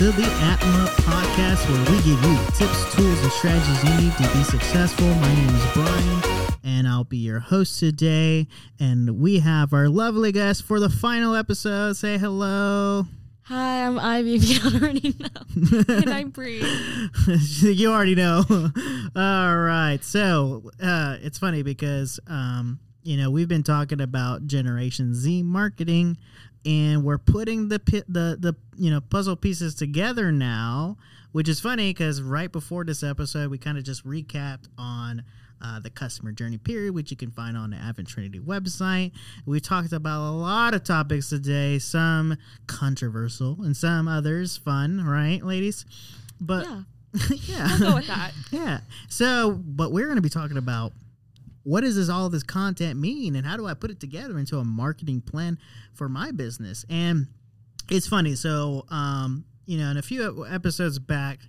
to the Atma podcast where we give you the tips, tools, and strategies you need to be successful. My name is Brian and I'll be your host today. And we have our lovely guest for the final episode. Say hello. Hi, I'm Ivy. If you already know, and I'm Bree. you already know. All right. So uh, it's funny because, um, you know, we've been talking about Generation Z marketing and we're putting the the the you know puzzle pieces together now, which is funny because right before this episode, we kind of just recapped on uh, the customer journey period, which you can find on the Advent Trinity website. We talked about a lot of topics today, some controversial and some others fun, right, ladies? But yeah, yeah, I'll go with that. yeah. So, but we're going to be talking about what does this all this content mean and how do I put it together into a marketing plan for my business? And it's funny. So, um, you know, in a few episodes back,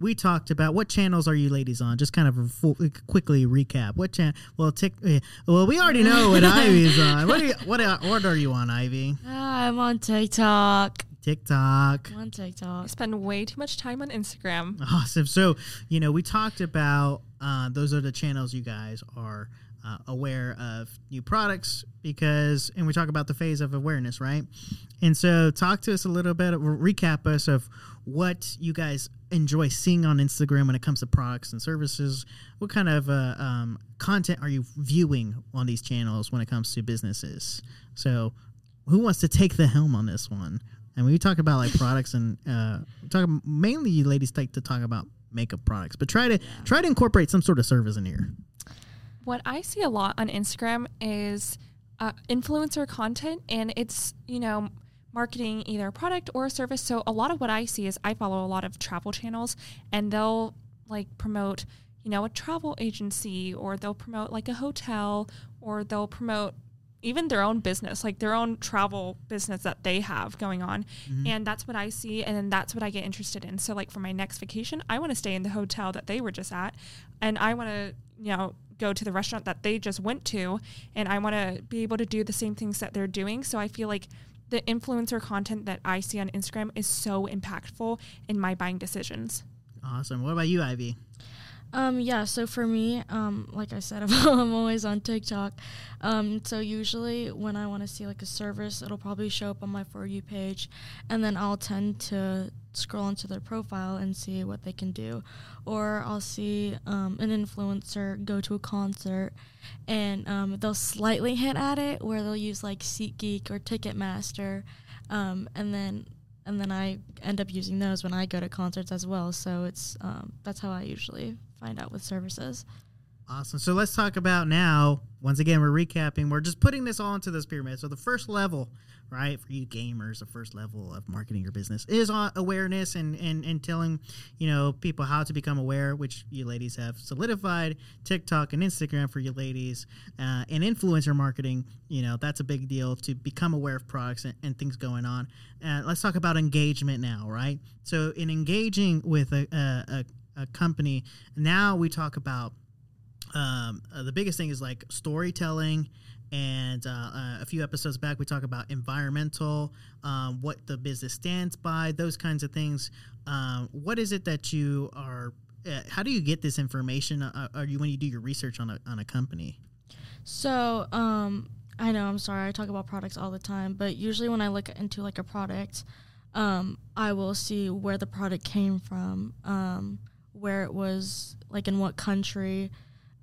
we talked about what channels are you ladies on? Just kind of full, quickly recap. What channel? Well, tick. eh, Well, we already know what Ivy's on. What are you, what uh, what are you on, Ivy? Ah, I'm on TikTok. TikTok. I'm on I TikTok. spend way too much time on Instagram. Awesome. So, you know, we talked about uh, those are the channels you guys are uh, aware of new products because, and we talk about the phase of awareness, right? And so, talk to us a little bit, recap us of what you guys enjoy seeing on Instagram when it comes to products and services. What kind of uh, um, content are you viewing on these channels when it comes to businesses? So, who wants to take the helm on this one? And when we talk about like products and uh, we talk mainly you ladies like to talk about makeup products, but try to try to incorporate some sort of service in here. What I see a lot on Instagram is uh, influencer content, and it's, you know, marketing either a product or a service. So a lot of what I see is I follow a lot of travel channels, and they'll like promote, you know, a travel agency, or they'll promote like a hotel, or they'll promote even their own business, like their own travel business that they have going on. Mm-hmm. And that's what I see. And then that's what I get interested in. So, like for my next vacation, I want to stay in the hotel that they were just at. And I want to, you know, go to the restaurant that they just went to. And I want to be able to do the same things that they're doing. So, I feel like the influencer content that I see on Instagram is so impactful in my buying decisions. Awesome. What about you, Ivy? Um, yeah. So for me, um, like I said, I'm always on TikTok. Um, so usually when I want to see like a service, it'll probably show up on my for you page, and then I'll tend to scroll into their profile and see what they can do, or I'll see um, an influencer go to a concert, and um, they'll slightly hint at it where they'll use like SeatGeek or Ticketmaster, um, and then and then I end up using those when I go to concerts as well. So it's um, that's how I usually find out with services. Awesome. So let's talk about now. Once again, we're recapping. We're just putting this all into this pyramid. So the first level, right, for you gamers, the first level of marketing your business is awareness and, and, and telling, you know, people how to become aware, which you ladies have solidified. TikTok and Instagram for you ladies. Uh, and influencer marketing, you know, that's a big deal to become aware of products and, and things going on. Uh, let's talk about engagement now, right? So in engaging with a, a, a a company. Now we talk about um, uh, the biggest thing is like storytelling. And uh, uh, a few episodes back, we talk about environmental, um, what the business stands by, those kinds of things. Um, what is it that you are? Uh, how do you get this information? Uh, are you when you do your research on a on a company? So um, I know I'm sorry I talk about products all the time, but usually when I look into like a product, um, I will see where the product came from, um, where it was like in what country,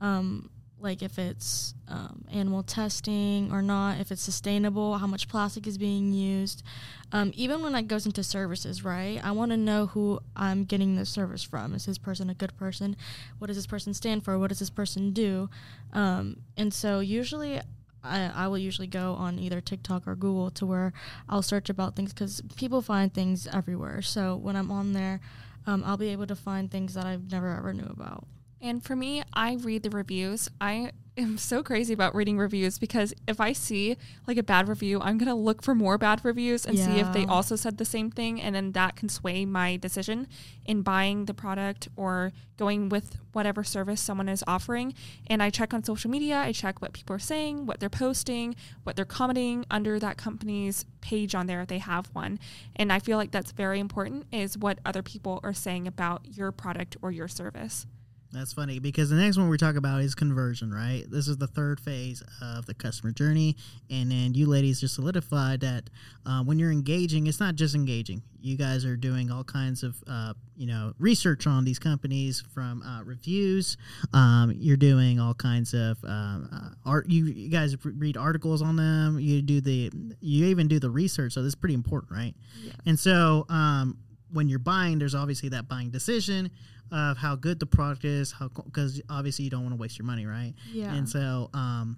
um, like if it's um, animal testing or not, if it's sustainable, how much plastic is being used. Um, even when it goes into services, right? I want to know who I'm getting this service from. Is this person a good person? What does this person stand for? What does this person do? Um, and so usually I, I will usually go on either TikTok or Google to where I'll search about things because people find things everywhere. So when I'm on there, um, I'll be able to find things that I've never ever knew about. And for me, I read the reviews. I am so crazy about reading reviews because if I see like a bad review, I'm going to look for more bad reviews and see if they also said the same thing. And then that can sway my decision in buying the product or going with whatever service someone is offering. And I check on social media, I check what people are saying, what they're posting, what they're commenting under that company's page on there if they have one. And I feel like that's very important is what other people are saying about your product or your service. That's funny because the next one we're talking about is conversion, right? This is the third phase of the customer journey. And then you ladies just solidified that uh, when you're engaging, it's not just engaging. You guys are doing all kinds of, uh, you know, research on these companies from uh, reviews. Um, you're doing all kinds of um, uh, art. You, you guys read articles on them. You do the, you even do the research. So this is pretty important, right? Yeah. And so um, when you're buying, there's obviously that buying decision of how good the product is, how because obviously you don't want to waste your money, right? Yeah. And so, um,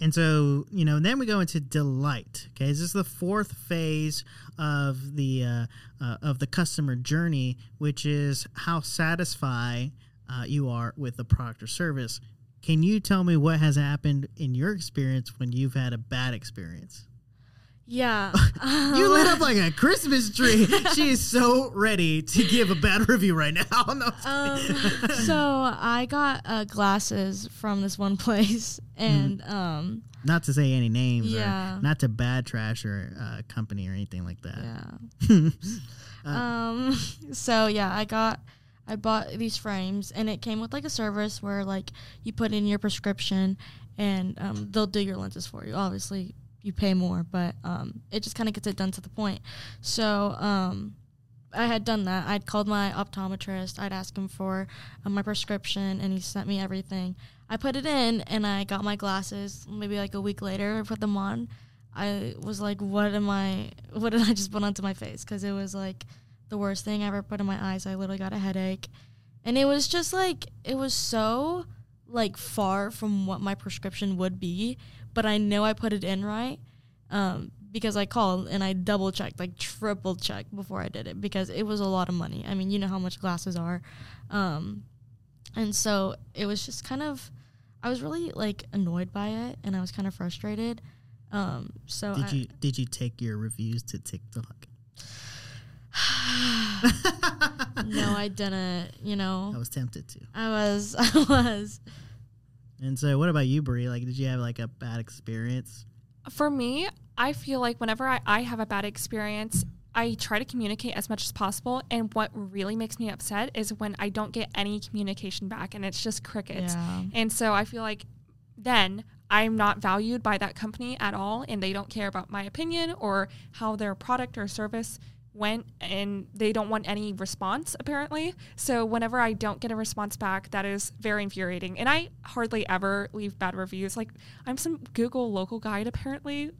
and so you know, then we go into delight. Okay, this is the fourth phase of the uh, uh, of the customer journey, which is how satisfied uh, you are with the product or service. Can you tell me what has happened in your experience when you've had a bad experience? Yeah. You lit up like a Christmas tree. she is so ready to give a bad review right now. No, um, so I got uh, glasses from this one place, and um, not to say any names, Yeah. or not to bad trash or uh, company or anything like that. yeah. Uh, um, so yeah, I got, I bought these frames, and it came with like a service where like you put in your prescription, and um, they'll do your lenses for you. Obviously, you pay more, but um, it just kind of gets it done to the point. So um, I had done that. I'd called my optometrist. I'd asked him for uh, my prescription, and he sent me everything. I put it in, and I got my glasses. Maybe like a week later, I put them on. I was like, "What am I? What did I just put onto my face?" Because it was like the worst thing I ever put in my eyes. I literally got a headache, and it was just like it was so like far from what my prescription would be. But I know I put it in right. Um, because I called and I double checked, like triple checked before I did it because it was a lot of money. I mean, you know how much glasses are. Um, and so it was just kind of, I was really like annoyed by it and I was kind of frustrated. Um, so did I, you did you take your reviews to TikTok? no, I didn't. You know, I was tempted to. I was, I was. And so, what about you, Brie? Like, did you have like a bad experience? For me, I feel like whenever I, I have a bad experience, I try to communicate as much as possible. And what really makes me upset is when I don't get any communication back and it's just crickets. Yeah. And so I feel like then I'm not valued by that company at all and they don't care about my opinion or how their product or service went and they don't want any response apparently. So whenever I don't get a response back, that is very infuriating. And I hardly ever leave bad reviews. Like I'm some Google local guide apparently.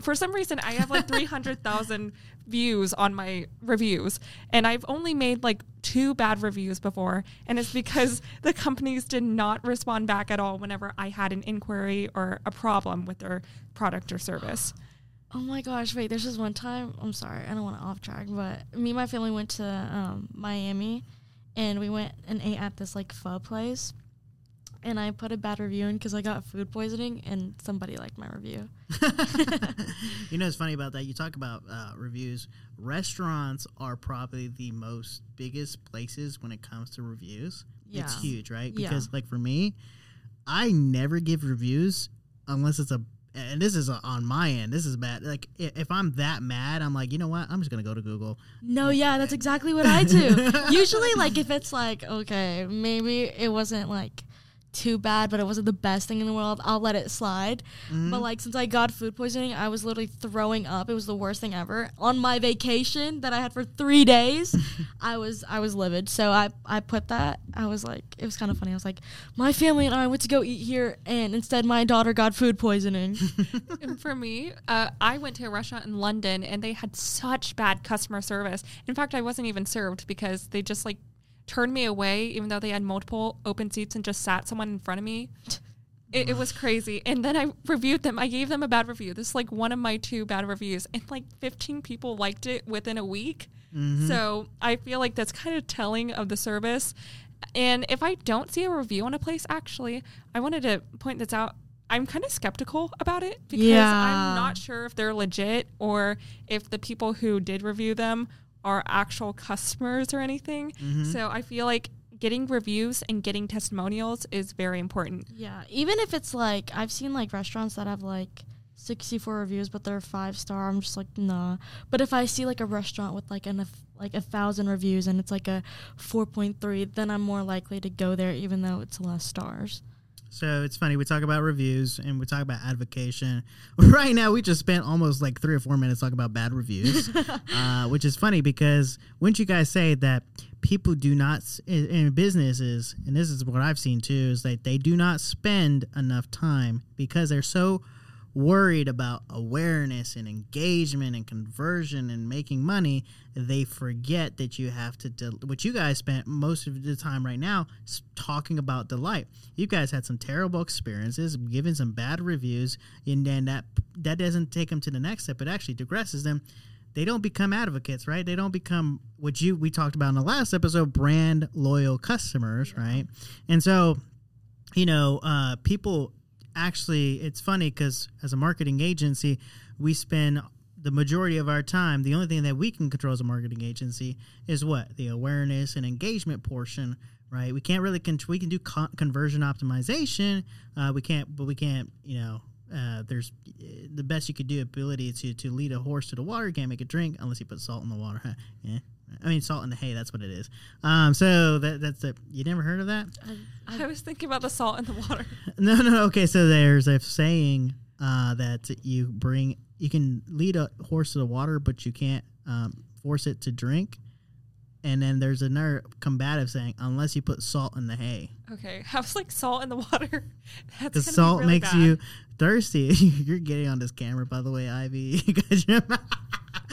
For some reason I have like 300,000 views on my reviews and I've only made like two bad reviews before and it's because the companies did not respond back at all whenever I had an inquiry or a problem with their product or service. Oh my gosh, wait, there's this one time, I'm sorry, I don't want to off track, but me and my family went to um, Miami and we went and ate at this like pho place. And I put a bad review in because I got food poisoning and somebody liked my review. you know, it's funny about that. You talk about uh, reviews. Restaurants are probably the most biggest places when it comes to reviews. It's huge, right? Yeah. Because, like, for me, I never give reviews unless it's a. And this is a, on my end. This is bad. Like, if I'm that mad, I'm like, you know what? I'm just gonna go to Google. No, yeah, that's eh. exactly what I do. Usually, like, if it's like, okay, maybe it wasn't like too bad, but it wasn't the best thing in the world, I'll let it slide. Mm-hmm. But like, since I got food poisoning, I was literally throwing up. It was the worst thing ever. On my vacation that I had for three days, I was I was livid. So I I put that. I was like, it was kind of funny. I was like, my family and I went to go eat here, and instead my daughter got food poisoning. And for me, uh, I went to a restaurant in London and they had such bad customer service. In fact, I wasn't even served because they just like turned me away, even though they had multiple open seats and just sat someone in front of me. It, it was crazy. And then I reviewed them. I gave them a bad review. This is like one of my two bad reviews. And like 15 people liked it within a week. Mm-hmm. So I feel like that's kind of telling of the service. And if I don't see a review on a place, actually, I wanted to point this out. I'm kind of skeptical about it because Yeah. I'm not sure if they're legit or if the people who did review them are actual customers or anything. Mm-hmm. So I feel like getting reviews and getting testimonials is very important. Yeah, even if it's like I've seen like restaurants that have like 64 reviews, but they're five star. I'm just like nah. But if I see like a restaurant with like an like a thousand reviews and it's like a 4.3, then I'm more likely to go there, even though it's less stars. So it's funny. We talk about reviews and we talk about advocation. Right now, we just spent almost like three or four minutes talking about bad reviews, uh, which is funny because wouldn't you guys say that people do not in, in businesses, and this is what I've seen too, is that they do not spend enough time because they're so worried about awareness and engagement and conversion and making money, they forget that you have to, del- what you guys spent most of the time right now talking about delight. You guys had some terrible experiences, given some bad reviews, and then that that doesn't take them to the next step. It actually digresses them. They don't become advocates, right? They don't become what you we talked about in the last episode, brand loyal customers, right? And so you know, uh, people actually, it's funny because as a marketing agency, we spend the majority of our time, the only thing that we can control as a marketing agency is what? The awareness and engagement portion, right? We can't really, con- we can do con- conversion optimization. Uh, we can't, but we can't, you know, uh, there's the best you could do ability to to lead a horse to the water. You can't make it drink unless you put salt in the water. Yeah, I mean salt in the hay. That's what it is. Um, so that that's the you never heard of that? I was thinking about the salt in the water. No, no. Okay, so there's a saying uh, that you bring, you can lead a horse to the water, but you can't um, force it to drink. And then there's another combative saying, unless you put salt in the hay, Okay, I was like salt in the water. That's because be salt really makes bad. you thirsty. You're getting on this camera, by the way, Ivy.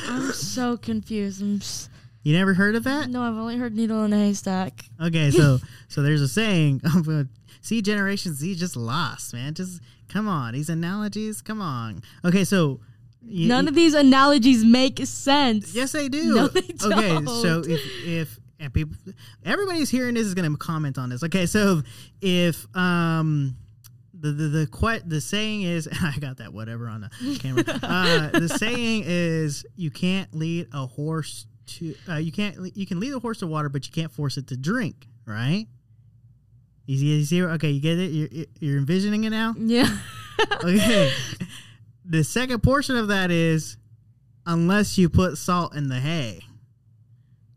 I'm so confused. I'm s you never heard of that? no, I've only heard needle in a haystack. Okay, so so there's a saying. I'm see Generation Z just lost, man. Just come on, these analogies. Come on. Okay, so you- None of these analogies make sense. Yes, they do. No, they Okay, don't. so if if and people, everybody's hearing this is going to comment on this. Okay, so if um. The, the the que- the saying is I got that whatever on the camera. Uh, the saying is you can't lead a horse to uh, you can't you can lead a horse to water, but you can't force it to drink. Right? You see, you see okay, you get it. You're, you're envisioning it now. Yeah. Okay. the second portion of that is unless you put salt in the hay.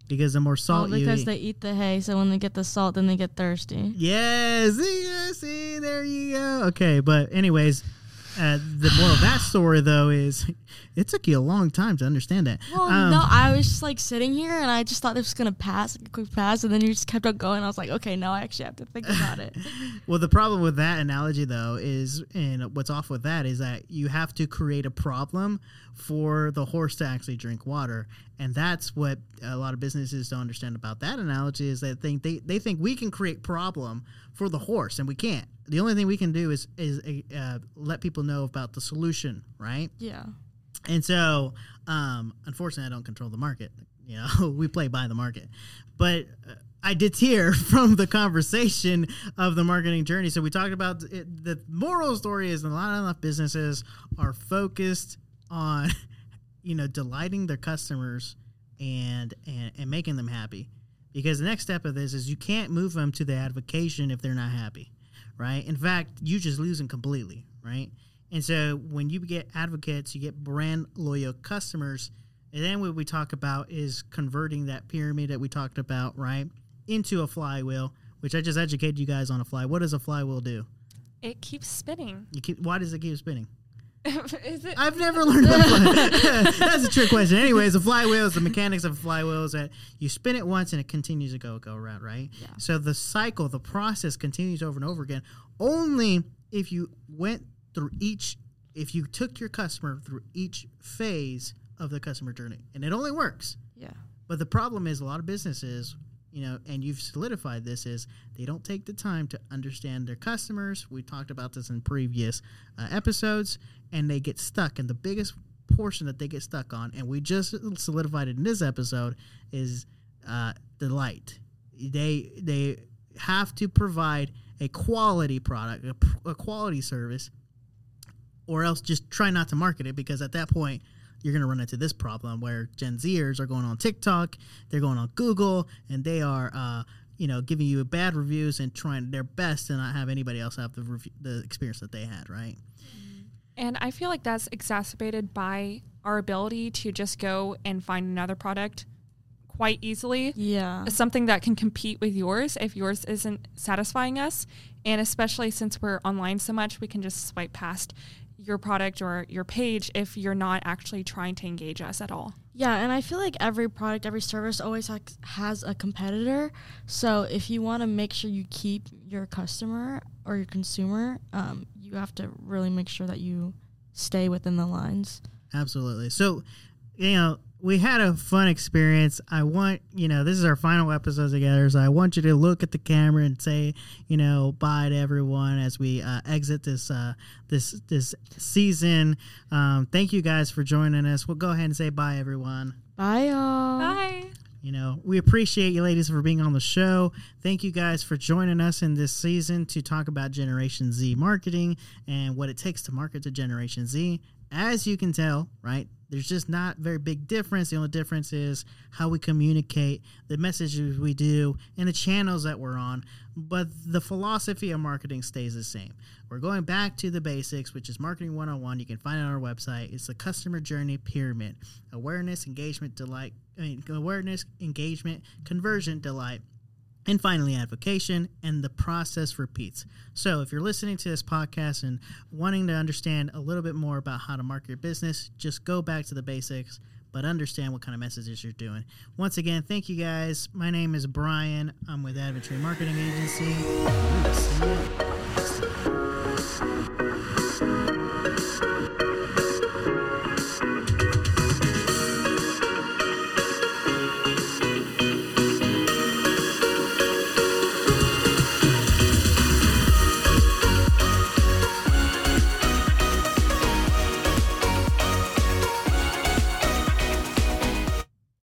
Because the more Well, salt you because eat. they eat the hay, so when they get the salt, then they get thirsty. yes, see, yeah, see, there you go. Okay, but anyways, uh, the moral of that story though is it took you a long time to understand that. Well, Um, no, I was just like sitting here and I just thought it was gonna pass, like a quick pass, and then you just kept on going. I was like, okay, now I actually have to think about it. Well, the problem with that analogy, though, is, and what's off with that is that you have to create a problem for the horse to actually drink water, and that's what a lot of businesses don't understand about that analogy is that they think they, they think we can create problem for the horse, and we can't. The only thing we can do is is uh, let people know about the solution, right? Yeah. And so, um, unfortunately, I don't control the market. You know, we play by the market. But uh, I did hear from the conversation of the marketing journey. So we talked about it, the moral story is a lot of enough businesses are focused on, you know, delighting their customers and and, and making them happy. Because the next step of this is you can't move them to the advocation if they're not happy, right? In fact, you just lose them completely, right? And so when you get advocates, you get brand loyal customers. And then what we talk about is converting that pyramid that we talked about, right, into a flywheel, which I just educated you guys on a fly. What does a flywheel do? It keeps spinning. You keep, why does it keep spinning? Is it? I've never learned about fly. That's a trick question. Anyways, a flywheel is the mechanics of a flywheel is that you spin it once and it continues to go go around, right? Yeah. So the cycle, the process continues over and over again. Only if you went through each, if you took your customer through each phase of the customer journey, and it only works. Yeah. But the problem is a lot of businesses, you know, and you've solidified this is they don't take the time to understand their customers. We talked about this in previous uh, episodes, and they get stuck. And the biggest portion that they get stuck on, and we just solidified it in this episode, is uh, delight. They they have to provide a quality product, a quality service, or else just try not to market it because at that point you're going to run into this problem where Gen Zers are going on TikTok, they're going on Google, and they are, uh, you know, giving you bad reviews and trying their best to not have anybody else have the review, the experience that they had, right? And I feel like that's exacerbated by our ability to just go and find another product quite easily. Yeah. Something that can compete with yours if yours isn't satisfying us. And especially since we're online so much, we can just swipe past your product or your page if you're not actually trying to engage us at all. Yeah, and I feel like every product, every service always ha- has a competitor. So if you want to make sure you keep your customer or your consumer, um, you have to really make sure that you stay within the lines. Absolutely. So, you know, we had a fun experience. I want, you know, this is our final episode together, so I want you to look at the camera and say, you know, bye to everyone as we uh, exit this uh, this this season. Um, thank you guys for joining us. We'll go ahead and say bye, everyone. Bye, y'all. Bye. You know, we appreciate you ladies for being on the show. Thank you guys for joining us in this season to talk about Generation Z marketing and what it takes to market to Generation Z. As you can tell, right, there's just not very big difference. The only difference is how we communicate, the messages we do, and the channels that we're on. But the philosophy of marketing stays the same. We're going back to the basics, which is marketing 101. You can find it on our website. It's the customer journey pyramid awareness, engagement, delight. I mean, awareness, engagement, conversion, delight, and finally advocation and the process repeats. So if you're listening to this podcast and wanting to understand a little bit more about how to market your business just go back to the basics but understand what kind of messages you're doing. Once again thank you guys. My name is brian. I'm with adventure marketing agency